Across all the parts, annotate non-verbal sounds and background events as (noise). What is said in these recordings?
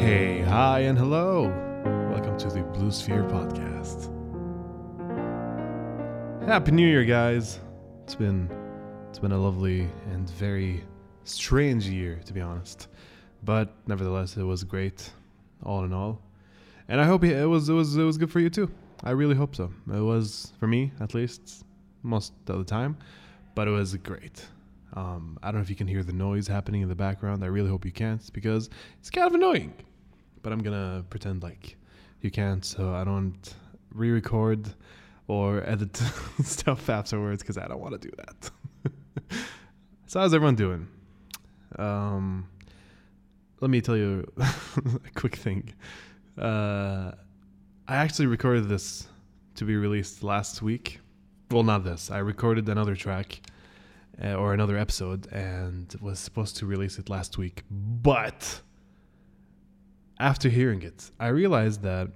Hey, hi, and hello. Welcome to the Blue Sphere podcast. Happy New Year, guys. It's been it's been a lovely and very strange year, to be honest. But nevertheless, it was great, all in all. And I hope it was it was it was good for you too. I really hope so. It was for me, at least, most of the time. But it was great. Um, I don't know if you can hear the noise happening in the background. I really hope you can't because it's kind of annoying. But I'm gonna pretend like you can't, so I don't re-record or edit (laughs) stuff afterwards because I don't want to do that. (laughs) so how's everyone doing? Um, let me tell you (laughs) a quick thing. Uh, I actually recorded this to be released last week. Well, not this. I recorded another track uh, or another episode and was supposed to release it last week. But after hearing it, I realized that.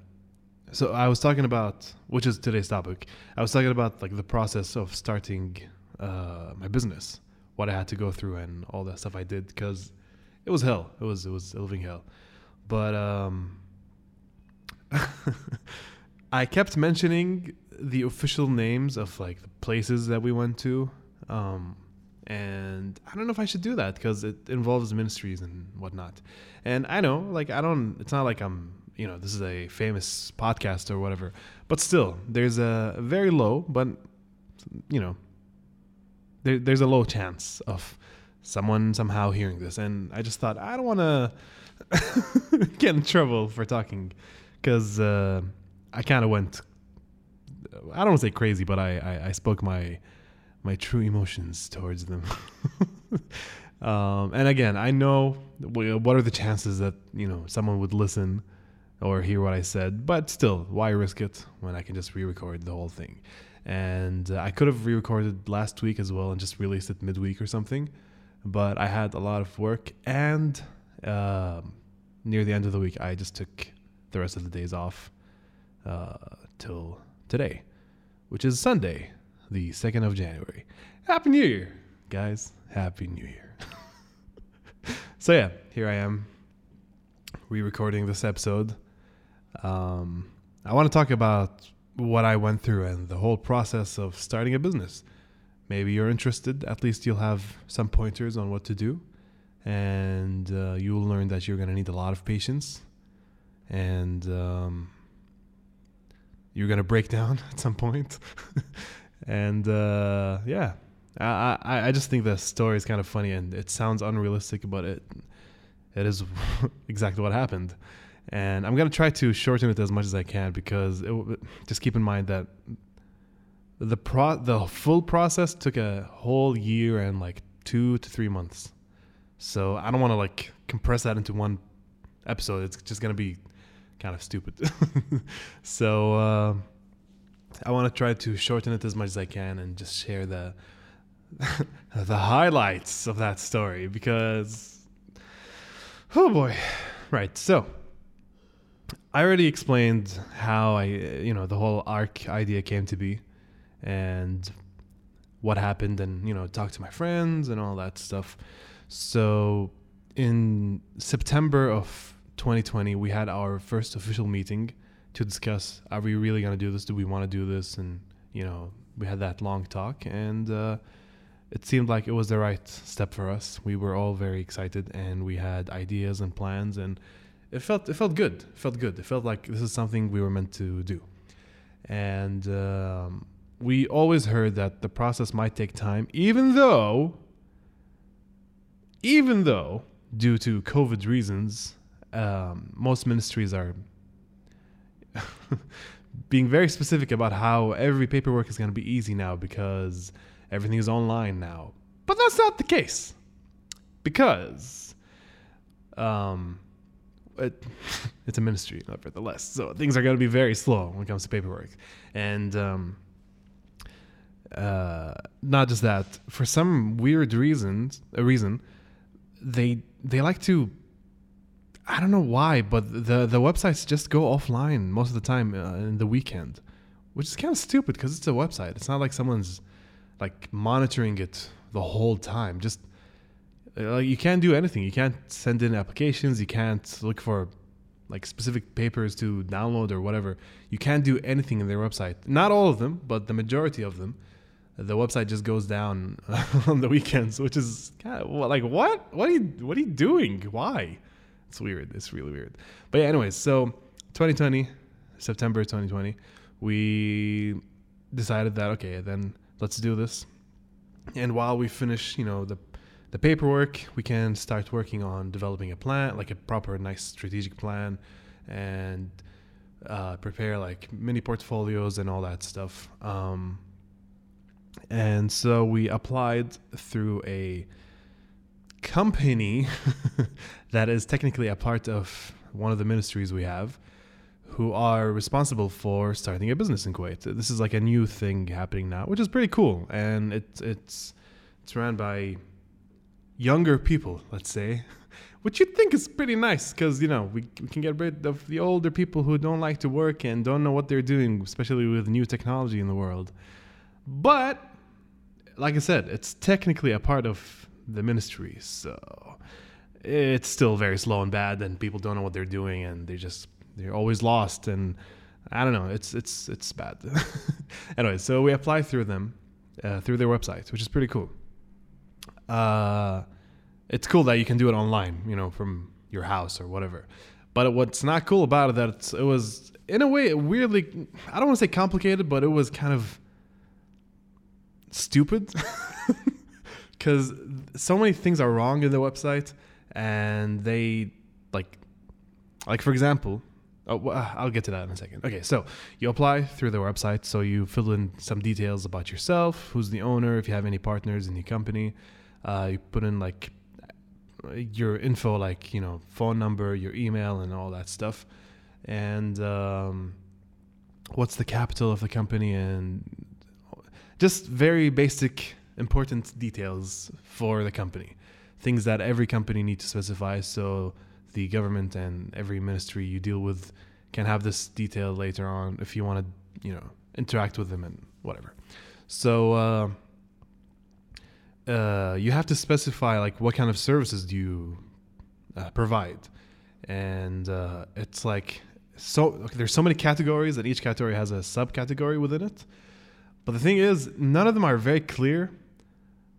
So I was talking about, which is today's topic. I was talking about like the process of starting uh, my business, what I had to go through, and all that stuff I did because it was hell. It was it was a living hell. But um, (laughs) I kept mentioning the official names of like the places that we went to. Um, and I don't know if I should do that because it involves ministries and whatnot. And I know, like, I don't. It's not like I'm, you know, this is a famous podcast or whatever. But still, there's a very low, but you know, there, there's a low chance of someone somehow hearing this. And I just thought I don't want to (laughs) get in trouble for talking because uh, I kind of went. I don't want to say crazy, but I, I, I spoke my my true emotions towards them. (laughs) um, and again, I know what are the chances that you know someone would listen or hear what I said, but still, why risk it when I can just re-record the whole thing? And uh, I could have re-recorded last week as well and just released it midweek or something, but I had a lot of work and uh, near the end of the week, I just took the rest of the days off uh, till today, which is Sunday the 2nd of January. Happy New Year, guys. Happy New Year. (laughs) so, yeah, here I am re recording this episode. Um, I want to talk about what I went through and the whole process of starting a business. Maybe you're interested, at least you'll have some pointers on what to do. And uh, you'll learn that you're going to need a lot of patience. And um, you're going to break (laughs) down at some point. (laughs) and uh, yeah, I, I I just think the story is kind of funny and it sounds unrealistic, but it it is (laughs) exactly what happened. And I'm gonna try to shorten it as much as I can because it, just keep in mind that the pro the full process took a whole year and like two to three months. So I don't want to like compress that into one episode. It's just gonna be kind of stupid. (laughs) so. Uh, I want to try to shorten it as much as I can and just share the (laughs) the highlights of that story because oh boy. Right. So, I already explained how I you know the whole arc idea came to be and what happened and you know talked to my friends and all that stuff. So, in September of 2020, we had our first official meeting to discuss are we really going to do this? Do we want to do this? And you know we had that long talk and uh, it seemed like it was the right step for us. We were all very excited and we had ideas and plans and it felt it felt good. It felt good. It felt like this is something we were meant to do. And um, we always heard that the process might take time even though even though due to covid reasons um, most ministries are (laughs) being very specific about how every paperwork is going to be easy now because everything is online now. But that's not the case. Because um, it, (laughs) it's a ministry, nevertheless. So things are going to be very slow when it comes to paperwork. And um, uh, not just that, for some weird reasons, a reason, they they like to I don't know why, but the the websites just go offline most of the time uh, in the weekend, which is kind of stupid because it's a website. It's not like someone's like monitoring it the whole time. Just uh, like you can't do anything. You can't send in applications. You can't look for like specific papers to download or whatever, you can't do anything in their website. Not all of them, but the majority of them. The website just goes down (laughs) on the weekends, which is kind of, like what? What are you what are you doing? Why? It's weird. It's really weird. But yeah, anyways, so 2020, September 2020, we decided that okay, then let's do this. And while we finish, you know, the the paperwork, we can start working on developing a plan, like a proper, nice strategic plan, and uh, prepare like mini portfolios and all that stuff. Um, and so we applied through a company (laughs) that is technically a part of one of the ministries we have who are responsible for starting a business in Kuwait. This is like a new thing happening now, which is pretty cool, and it's it's it's run by younger people, let's say, (laughs) which you think is pretty nice because you know we, we can get rid of the older people who don't like to work and don't know what they're doing, especially with new technology in the world. But like I said, it's technically a part of the ministry, so it's still very slow and bad, and people don't know what they're doing, and they just they're always lost, and I don't know, it's it's it's bad. (laughs) anyway, so we apply through them, uh, through their website, which is pretty cool. Uh, it's cool that you can do it online, you know, from your house or whatever. But what's not cool about it that it was in a way weirdly I don't want to say complicated, but it was kind of stupid (laughs) because so many things are wrong in the website and they like like for example oh, i'll get to that in a second. Okay so you apply through their website so you fill in some details about yourself who's the owner if you have any partners in your company uh, you put in like your info like you know phone number your email and all that stuff. And um, what's the capital of the company and just very basic important details for the company. Things that every company needs to specify so the government and every ministry you deal with can have this detail later on if you want to you know interact with them and whatever. So uh, uh, you have to specify like what kind of services do you uh, provide. And uh, it's like so okay, there's so many categories and each category has a subcategory within it. But the thing is, none of them are very clear.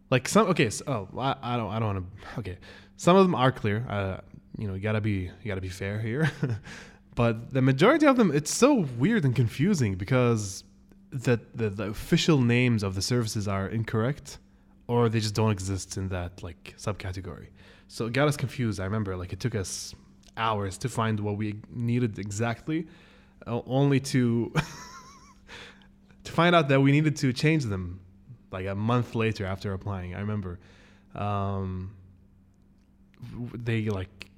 Like some, okay, so, oh, I, I don't, I don't want to. Okay, some of them are clear. Uh, you know, you gotta be, you gotta be fair here. (laughs) but the majority of them, it's so weird and confusing because the, the the official names of the services are incorrect, or they just don't exist in that like subcategory. So it got us confused. I remember, like, it took us hours to find what we needed exactly, only to. (laughs) to find out that we needed to change them like a month later after applying. I remember um, they like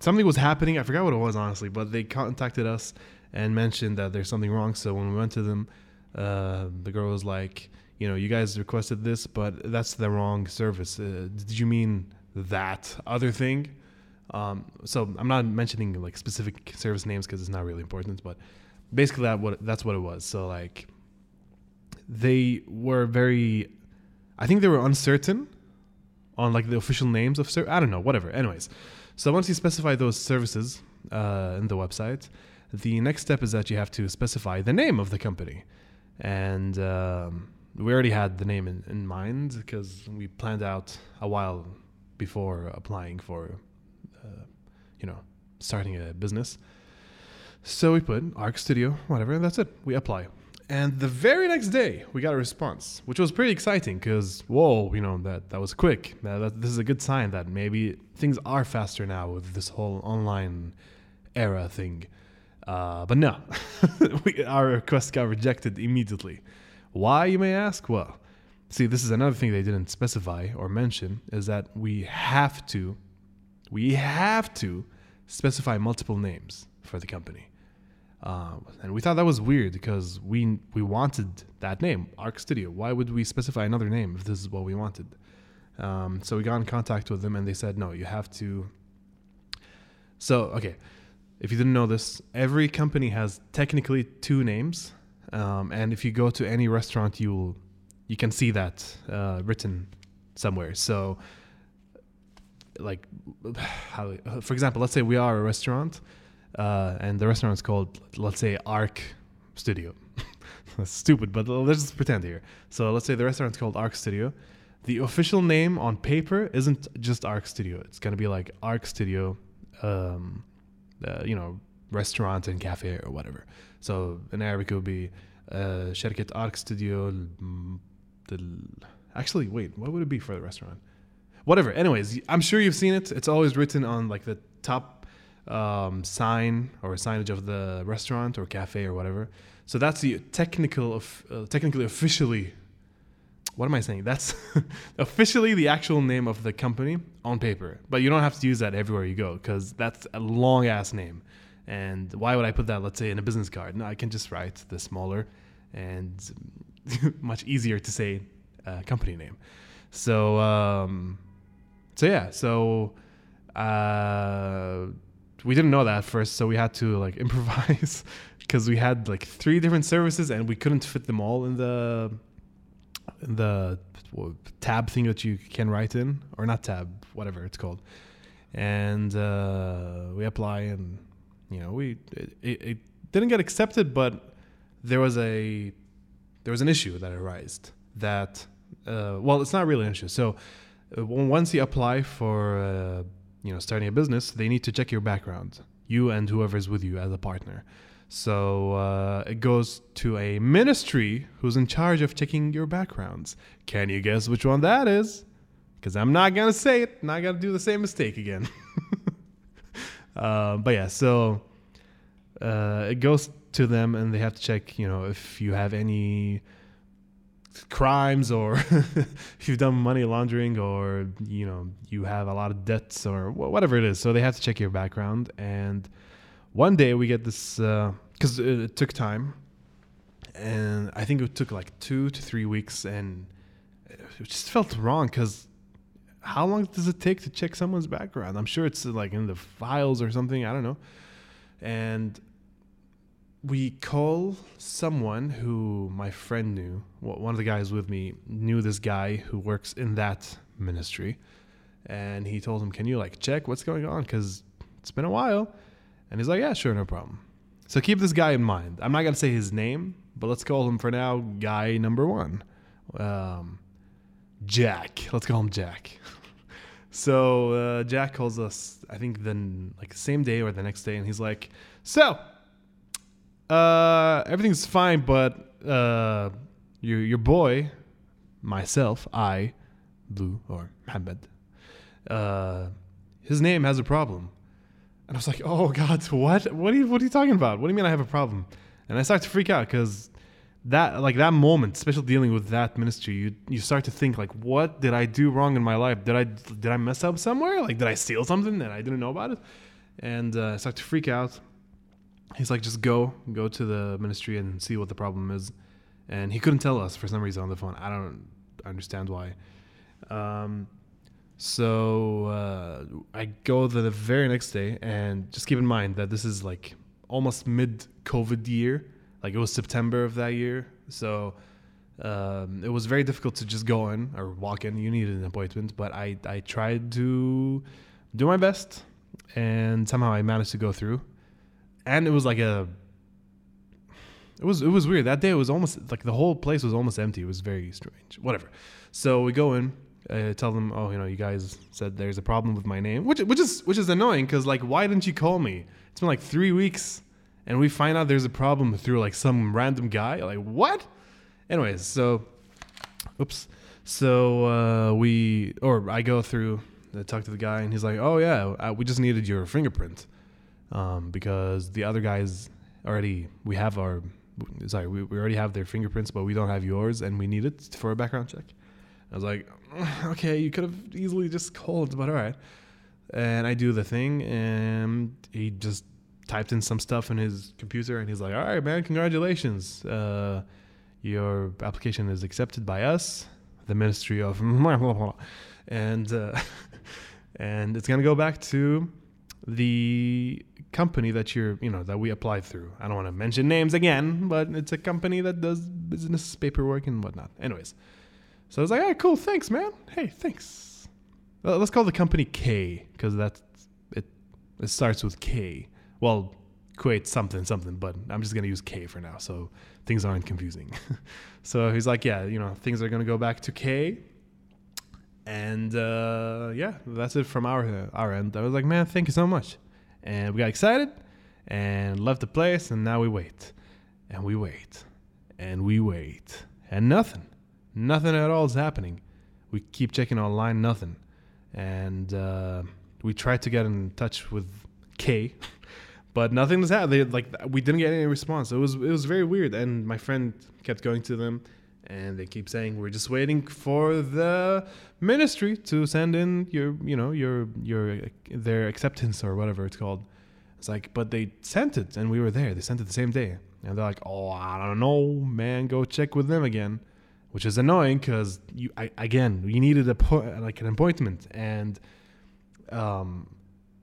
something was happening. I forgot what it was honestly, but they contacted us and mentioned that there's something wrong. So when we went to them, uh, the girl was like, you know, you guys requested this, but that's the wrong service. Uh, did you mean that other thing? Um, so I'm not mentioning like specific service names because it's not really important, but basically that what that's what it was. So like they were very I think they were uncertain on like the official names of ser- I don't know, whatever. Anyways. So once you specify those services uh, in the website, the next step is that you have to specify the name of the company. And um, we already had the name in, in mind because we planned out a while before applying for, uh, you know, starting a business. So we put Arc Studio, whatever, and that's it. We apply. And the very next day, we got a response, which was pretty exciting because, whoa, you know, that, that was quick. That, that, this is a good sign that maybe things are faster now with this whole online era thing. Uh, but no, (laughs) we, our request got rejected immediately. Why, you may ask? Well, see, this is another thing they didn't specify or mention is that we have to, we have to specify multiple names for the company. Um, and we thought that was weird because we we wanted that name, Arc Studio. Why would we specify another name if this is what we wanted? Um, so we got in contact with them and they said, no, you have to. So, okay, if you didn't know this, every company has technically two names. Um, and if you go to any restaurant, you'll you can see that uh, written somewhere. So, like, (sighs) how, for example, let's say we are a restaurant uh, and the restaurant is called, let's say, Arc Studio. (laughs) That's stupid, but let's just pretend here. So let's say the restaurant's called Arc Studio. The official name on paper isn't just Arc Studio. It's gonna be like Arc Studio, um, uh, you know, restaurant and cafe or whatever. So in Arabic it would be uh, شركة Arc Studio. Actually, wait, what would it be for the restaurant? Whatever. Anyways, I'm sure you've seen it. It's always written on like the top um, sign or signage of the restaurant or cafe or whatever. So that's the technical of uh, technically officially. What am I saying? That's (laughs) officially the actual name of the company on paper, but you don't have to use that everywhere you go because that's a long ass name. And why would I put that, let's say, in a business card? No, I can just write the smaller and (laughs) much easier to say uh, company name. So, um, so yeah, so uh, we didn't know that at first, so we had to like (laughs) improvise because we had like three different services and we couldn't fit them all in the in the tab thing that you can write in or not tab, whatever it's called. And uh, we apply and you know we it, it, it didn't get accepted, but there was a there was an issue that arose that uh, well it's not really an issue so uh, once you apply for uh, you know starting a business they need to check your background you and whoever's with you as a partner. So uh, it goes to a ministry who's in charge of checking your backgrounds. Can you guess which one that is? Because i'm not gonna say it not gonna do the same mistake again. (laughs) Uh, but yeah so uh, it goes to them and they have to check, you know, if you have any crimes or (laughs) you've done money laundering or you know you have a lot of debts or whatever it is. So they have to check your background. And one day we get this because uh, it, it took time. And i think it took like two to three weeks. And it just felt wrong because how long does it take to check someone's background? I'm sure it's like in the files or something. I don't know. And we call someone who my friend knew. One of the guys with me knew this guy who works in that ministry, and he told him, "Can you like check what's going on? Because it's been a while." And he's like, "Yeah, sure, no problem." So keep this guy in mind. I'm not gonna say his name, but let's call him for now, guy number one, um, Jack. Let's call him Jack. (laughs) so uh, Jack calls us, I think, then like the same day or the next day, and he's like, "So." Uh, everything's fine, but uh, your your boy, myself, I, Blue or Mohammed, uh, his name has a problem. And I was like, oh God, what? What are you what are you talking about? What do you mean I have a problem? And I start to freak out because that like that moment, especially dealing with that ministry, you you start to think like, what did I do wrong in my life? Did I did I mess up somewhere? Like, did I steal something that I didn't know about it? And uh, I start to freak out he's like, just go, go to the ministry and see what the problem is. And he couldn't tell us for some reason on the phone. I don't understand why. Um, so uh, I go the very next day, and just keep in mind that this is like almost mid COVID year. Like it was September of that year. So um, it was very difficult to just go in or walk in. You needed an appointment, but I, I tried to do my best, and somehow I managed to go through and it was like a it was it was weird. That day it was almost like the whole place was almost empty. It was very strange. Whatever. So we go in uh, tell them oh you know you guys said there's a problem with my name which which is which is annoying because like why didn't you call me? It's been like three weeks and we find out there's a problem through like some random guy. Like what? Anyways so oops. So uh, we or i go through I uh, talk to the guy and he's like oh yeah uh, we just needed your fingerprint um, because the other guys already we have our sorry we, we already have their fingerprints but we don't have yours and we need it for a background check. I was like (sighs) okay you could have easily just called but all right and i do the thing and he just typed in some stuff in his computer and he's like all right man congratulations. Uh, your application is accepted by us the ministry of (laughs) and uh, (laughs) and it's going to go back to the company that you're, you know, that we applied through. I don't want to mention names again, but it's a company that does business paperwork and whatnot. Anyways, so I was like, "Hey, cool, thanks, man. Hey, thanks." Let's call the company K because that's it. It starts with K. Well, Kuwait something something, but I'm just gonna use K for now, so things aren't confusing. (laughs) so he's like, yeah, you know, things are gonna go back to K, and uh, yeah, that's it from our our end. I was like, man, thank you so much, and we got excited and left the place, and now we wait, and we wait, and we wait, and nothing, nothing at all is happening. We keep checking online, nothing, and uh, we tried to get in touch with K. (laughs) but nothing was happening. Like we didn't get any response. It was it was very weird. And my friend kept going to them, and they keep saying we're just waiting for the ministry to send in your you know your your their acceptance or whatever it's called. It's like, but they sent it, and we were there. They sent it the same day, and they're like, oh, I don't know, man, go check with them again, which is annoying because you I, again you needed a po- like an appointment and um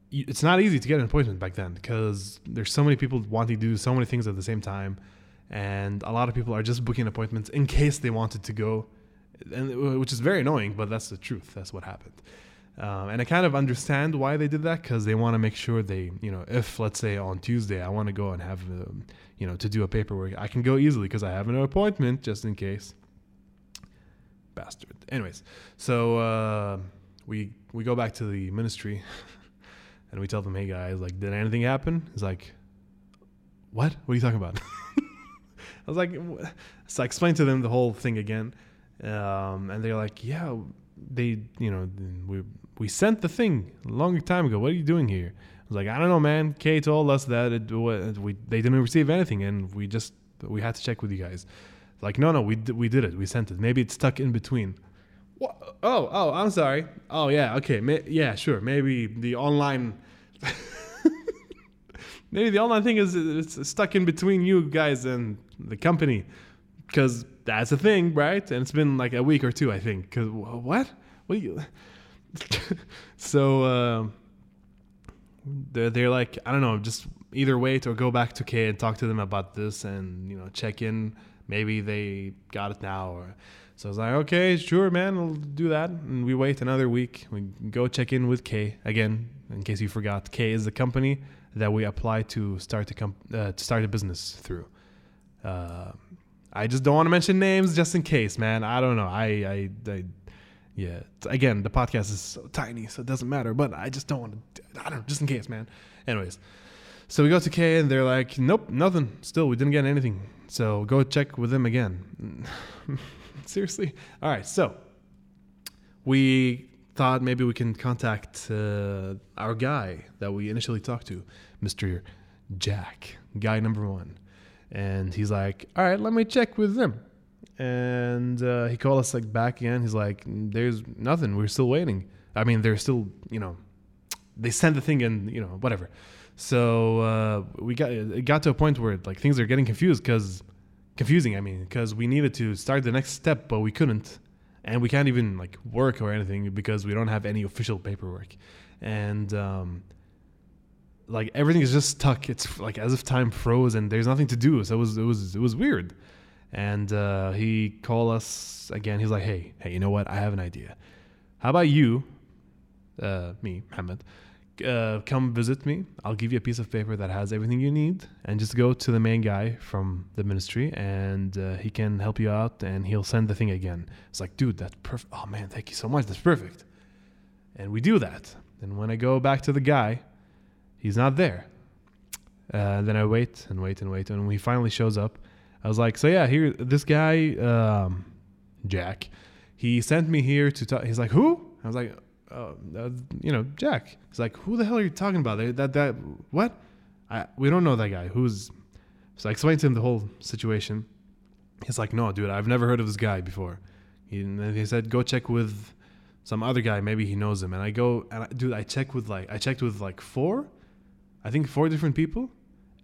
it's not easy to get an appointment back then because there's so many people wanting to do so many things at the same time and a lot of people are just booking appointments in case they wanted to go and which is very annoying but that's the truth that's what happened um, and i kind of understand why they did that because they want to make sure they you know if let's say on tuesday i want to go and have um, you know to do a paperwork i can go easily because i have an appointment just in case bastard anyways so uh, we we go back to the ministry (laughs) and we tell them, "Hey guys, like, did anything happen?" He's like, "What? What are you talking about?" (laughs) I was like, so I explained to them the whole thing again, um, and they're like, "Yeah, they, you know, we we sent the thing a long time ago. What are you doing here?" I was like, "I don't know, man. K told us that it, we they didn't receive anything, and we just we had to check with you guys." Like, no, no, we we did it. We sent it. Maybe it's stuck in between. What? Oh, oh, I'm sorry. Oh, yeah, okay. May, yeah, sure. Maybe the online. Maybe the online thing is it's stuck in between you guys and the company, because that's a thing, right? And it's been like a week or two, I think. Cause what? What you? (laughs) so uh, they're they're like I don't know, just either wait or go back to K and talk to them about this and you know check in. Maybe they got it now or so I was like, okay, sure, man, we'll do that. And we wait another week. We go check in with K again, in case you forgot. K is the company that we apply to start a comp- uh, to start a business through. Uh, I just don't want to mention names just in case, man. I don't know. I, I, I yeah. Again, the podcast is so tiny, so it doesn't matter. But I just don't want to. I don't know, just in case, man. Anyways, so we go to K and they're like, nope, nothing. Still, we didn't get anything. So go check with them again. (laughs) Seriously? All right. So we thought maybe we can contact uh, our guy that we initially talked to, Mr. Jack, guy number one. And he's like, all right, let me check with them. And uh, he called us like back again. He's like, there's nothing. We're still waiting. I mean, they're still, you know, they sent the thing and, you know, whatever. So uh, we got it got to a point where like things are getting confused because confusing. I mean, because we needed to start the next step, but we couldn't, and we can't even like work or anything because we don't have any official paperwork, and um, like everything is just stuck. It's like as if time froze and there's nothing to do. So it was it was it was weird. And uh, he called us again. He's like, "Hey, hey, you know what? I have an idea. How about you, uh, me, Mohammed, uh, come visit me. I'll give you a piece of paper that has everything you need, and just go to the main guy from the ministry, and uh, he can help you out, and he'll send the thing again. It's like, dude, that's perfect. Oh man, thank you so much. That's perfect. And we do that. And when I go back to the guy, he's not there. Uh, then I wait and wait and wait, and when he finally shows up, I was like, so yeah, here, this guy, um, Jack, he sent me here to talk. He's like, who? I was like, uh, uh, you know, Jack. He's like, who the hell are you talking about? That that what? I we don't know that guy. Who's? So I explained to him the whole situation. He's like, no, dude, I've never heard of this guy before. He, and he said, go check with some other guy. Maybe he knows him. And I go, and I, dude, I check with like, I checked with like four, I think four different people,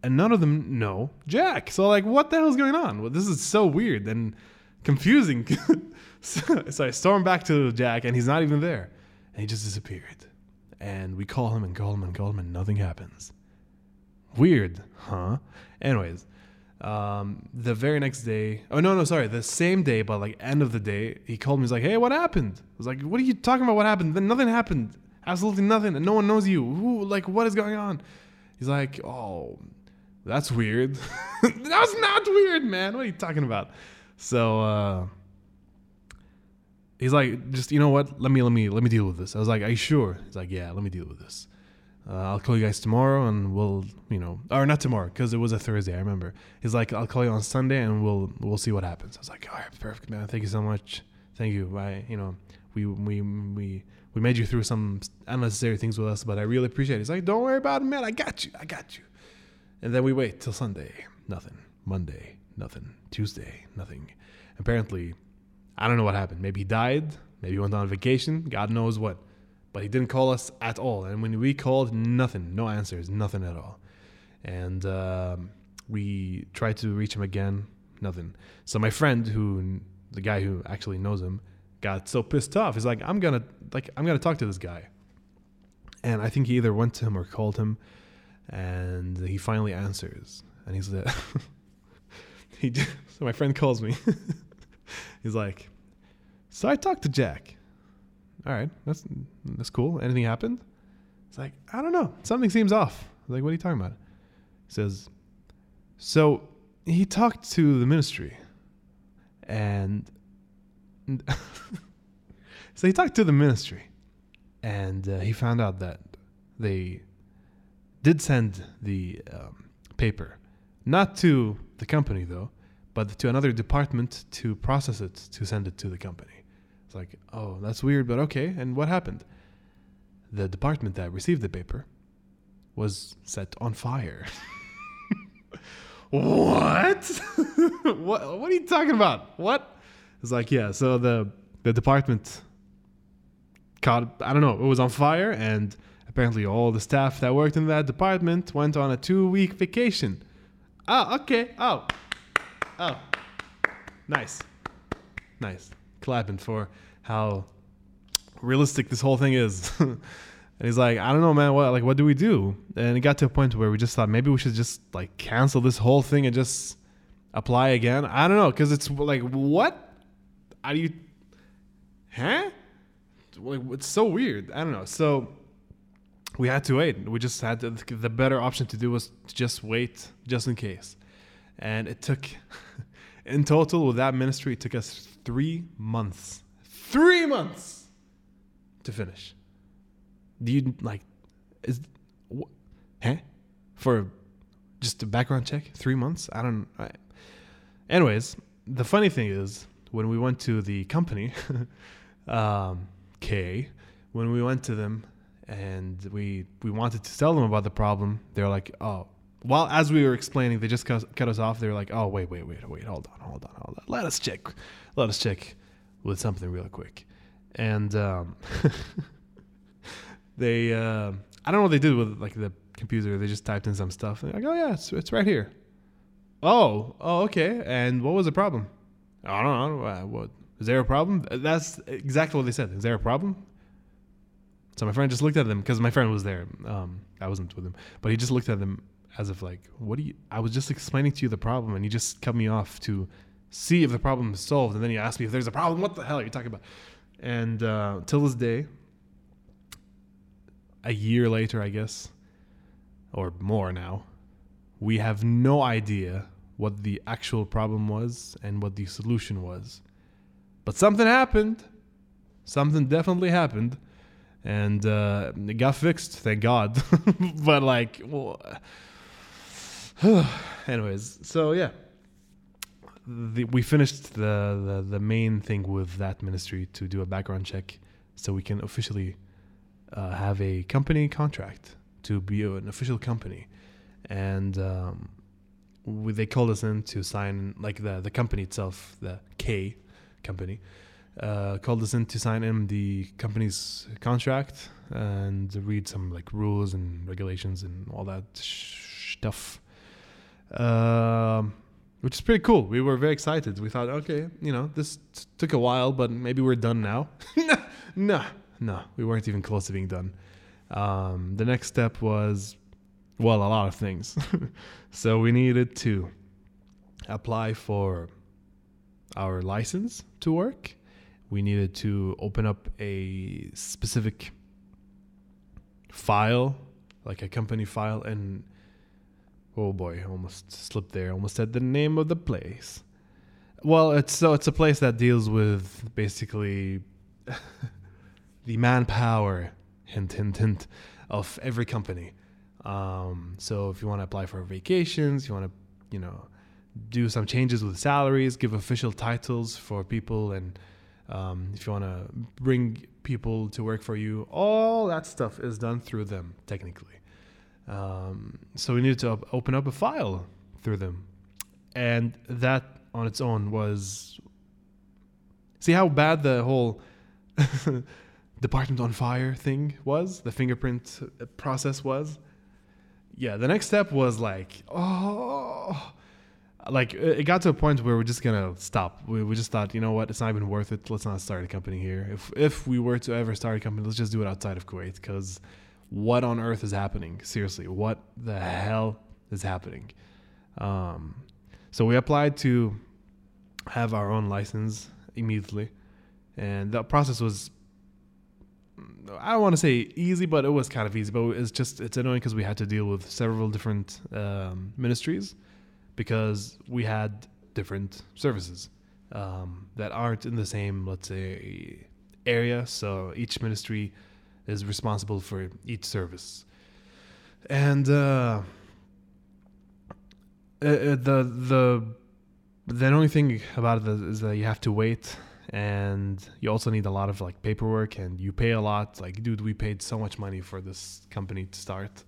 and none of them know Jack. So like, what the hell is going on? Well, this is so weird and confusing. (laughs) so, so I storm back to Jack, and he's not even there and he just disappeared. And we call him and call him and call him, and nothing happens. Weird, huh? Anyways, um, the very next day, oh no, no, sorry, the same day, but like end of the day, he called me. He's like, "Hey, what happened?" I was like, "What are you talking about? What happened?" Then nothing happened. Absolutely nothing, and no one knows you. Who, like, what is going on? He's like, "Oh, That's weird. (laughs) That's not weird, man. What are you talking about? So uh, he's like, just you know what? Let me let me let me deal with this. I was like, are you sure? He's like, yeah, let me deal with this. Uh, I'll call you guys tomorrow, and we'll you know, or not tomorrow because it was a Thursday. I remember. He's like, I'll call you on Sunday, and we'll we'll see what happens. I was like, all right, perfect, man. Thank you so much. Thank you. I you know, we we we we made you through some unnecessary things with us, but I really appreciate it. He's like, don't worry about it, man. I got you. I got you. And then we wait till Sunday. Nothing. Monday. Nothing. Tuesday. Nothing. Apparently, I don't know what happened. Maybe he died. Maybe he went on vacation. God knows what. But he didn't call us at all. And when we called, nothing. No answers. Nothing at all. And um, we tried to reach him again. Nothing. So my friend, who the guy who actually knows him, got so pissed off. He's like, I'm gonna like I'm gonna talk to this guy. And I think he either went to him or called him, and he finally answers. And he's like, (laughs) he (laughs) so my friend calls me. (laughs) he's like, so I talked to Jack. All right, that's that's cool. Anything happened? It's like I don't know. Something seems off. I'm like, what are you talking about? He says, so he talked to the ministry, and (laughs) so he talked to the ministry, and uh, he found out that they did send the um, paper, not to the company though, but to another department to process it to send it to the company. It's like, oh, that's weird, but okay. And what happened? The department that received the paper was set on fire. (laughs) what? (laughs) what? What are you talking about? What? It's like, yeah. So the the department caught. I don't know. It was on fire, and apparently all the staff that worked in that department went on a two week vacation. Oh, okay. Oh, oh, nice, nice. Clapping for how realistic this whole thing is. (laughs) and he's like, I don't know, man. What like what do we do? And it got to a point where we just thought maybe we should just like cancel this whole thing and just apply again. I don't know, because it's like what? Do you? Huh? Like it's so weird. I don't know. So we had to wait. We just had to, the better option to do was to just wait, just in case. And it took, in total, with that ministry, it took us three months. Three months to finish. Do you like, is, wh- huh? For just a background check? Three months? I don't. I, anyways, the funny thing is, when we went to the company, (laughs) um, K, when we went to them and we we wanted to tell them about the problem, they're like, oh. While as we were explaining, they just cut, us off. They were like, "Oh, wait, wait, wait, wait, hold on, hold on, hold on. Let us check, let us check with something real quick." And um, (laughs) they, uh, I don't know what they did with like the computer. They just typed in some stuff. They're like, "Oh yeah, it's it's right here." Oh, oh, okay. And what was the problem? I don't know. Uh, what is there a problem? That's exactly what they said. Is there a problem? So my friend just looked at them because my friend was there. Um, I wasn't with him, but he just looked at them as if like, "What do you?" I was just explaining to you the problem, and you just cut me off to see if the problem is solved, and then you ask me if there's a problem. What the hell are you talking about? And uh, till this day, a year later, I guess, or more now, we have no idea what the actual problem was and what the solution was. But something happened. Something definitely happened. And uh, it got fixed, thank God. (laughs) but, like, well, (sighs) anyways, so yeah. The, we finished the, the, the main thing with that ministry to do a background check so we can officially uh, have a company contract to be an official company. And um, we, they called us in to sign like the the company itself, the K company, uh, called us in to sign in the company's contract and read some like rules and regulations and all that sh- stuff. Um, which is pretty cool. We were very excited. We thought, okay, you know, this t- took a while, but maybe we're done now. (laughs) no, no, we weren't even close to being done. Um, the next step was well, a lot of things. (laughs) so we needed to apply for our license to work. We needed to open up a specific file, like a company file, and Oh boy, almost slipped there. Almost said the name of the place. Well, it's so it's a place that deals with basically (laughs) the manpower, hint, hint, hint, of every company. Um, so if you want to apply for vacations, you want to, you know, do some changes with salaries, give official titles for people, and um, if you want to bring people to work for you, all that stuff is done through them technically. Um, so we needed to op- open up a file through them, and that on its own was see how bad the whole (laughs) department on fire thing was, the fingerprint process was. Yeah, the next step was like, oh, like it got to a point where we're just gonna stop. We, we just thought, you know what, it's not even worth it. Let's not start a company here. If if we were to ever start a company, let's just do it outside of Kuwait. Because what on earth is happening? Seriously, what the hell is happening? Um, so we applied to have our own license immediately, and the process was. I don't want to say easy, but it was kind of easy. But it's just it's annoying because we had to deal with several different um, ministries because we had different services um, that aren't in the same, let's say, area. So each ministry is responsible for each service, and uh, uh, uh the the the only thing about it is that you have to wait and you also need a lot of like paperwork and you pay a lot like dude we paid so much money for this company to start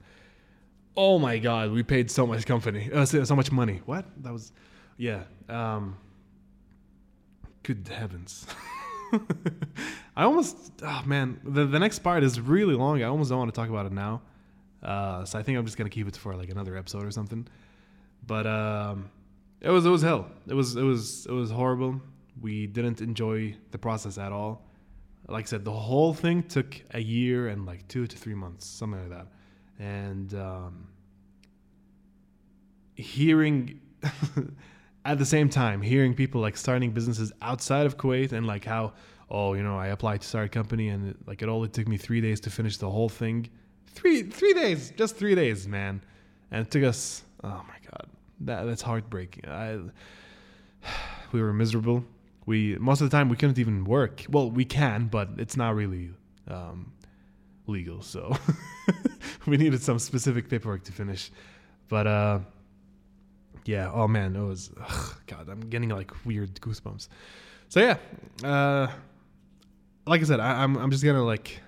oh my god, we paid so much company, uh, so much money. What? That was, yeah. Um, good heavens. (laughs) (laughs) I almost, oh man, the the next part is really long. I almost don't want to talk about it now. Uh, so I think I'm just gonna keep it for like another episode or something. But um, it was it was hell. It was it was it was horrible. We didn't enjoy the process at all. Like I said, the whole thing took a year and like two to three months, something like that and um, hearing (laughs) at the same time hearing people like starting businesses outside of Kuwait and like how oh you know I applied to start a company and it, like it only took me three days to finish the whole thing. Three three days just three days man. And it took us oh my god that that's heartbreaking. I (sighs) we were miserable. We most of the time we couldn't even work. Well we can but it's not really um, legal so (laughs) we needed some specific paperwork to finish. But uh, yeah, oh man, it was ugh, God. I'm getting like weird goosebumps. So yeah, uh, like I said, I, I'm I'm just gonna like,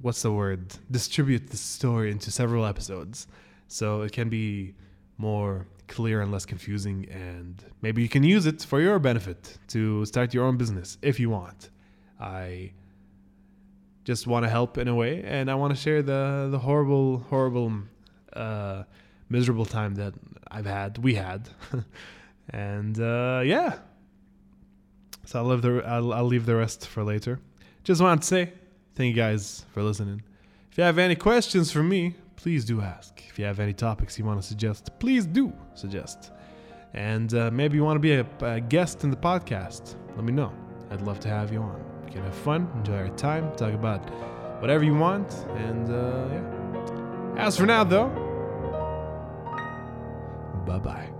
what's the word? Distribute the story into several episodes, so it can be more clear and less confusing, and maybe you can use it for your benefit to start your own business if you want. I just want to help in a way, and I want to share the the horrible, horrible, uh, miserable time that I've had, we had, (laughs) and uh, yeah. So I'll leave the I'll, I'll leave the rest for later. Just want to say thank you guys for listening. If you have any questions for me, please do ask. If you have any topics you want to suggest, please do suggest. And uh, maybe you want to be a, a guest in the podcast. Let me know. I'd love to have you on You can have fun, enjoy our time, talk about whatever you want, and uh, yeah. As for now, though, bye bye.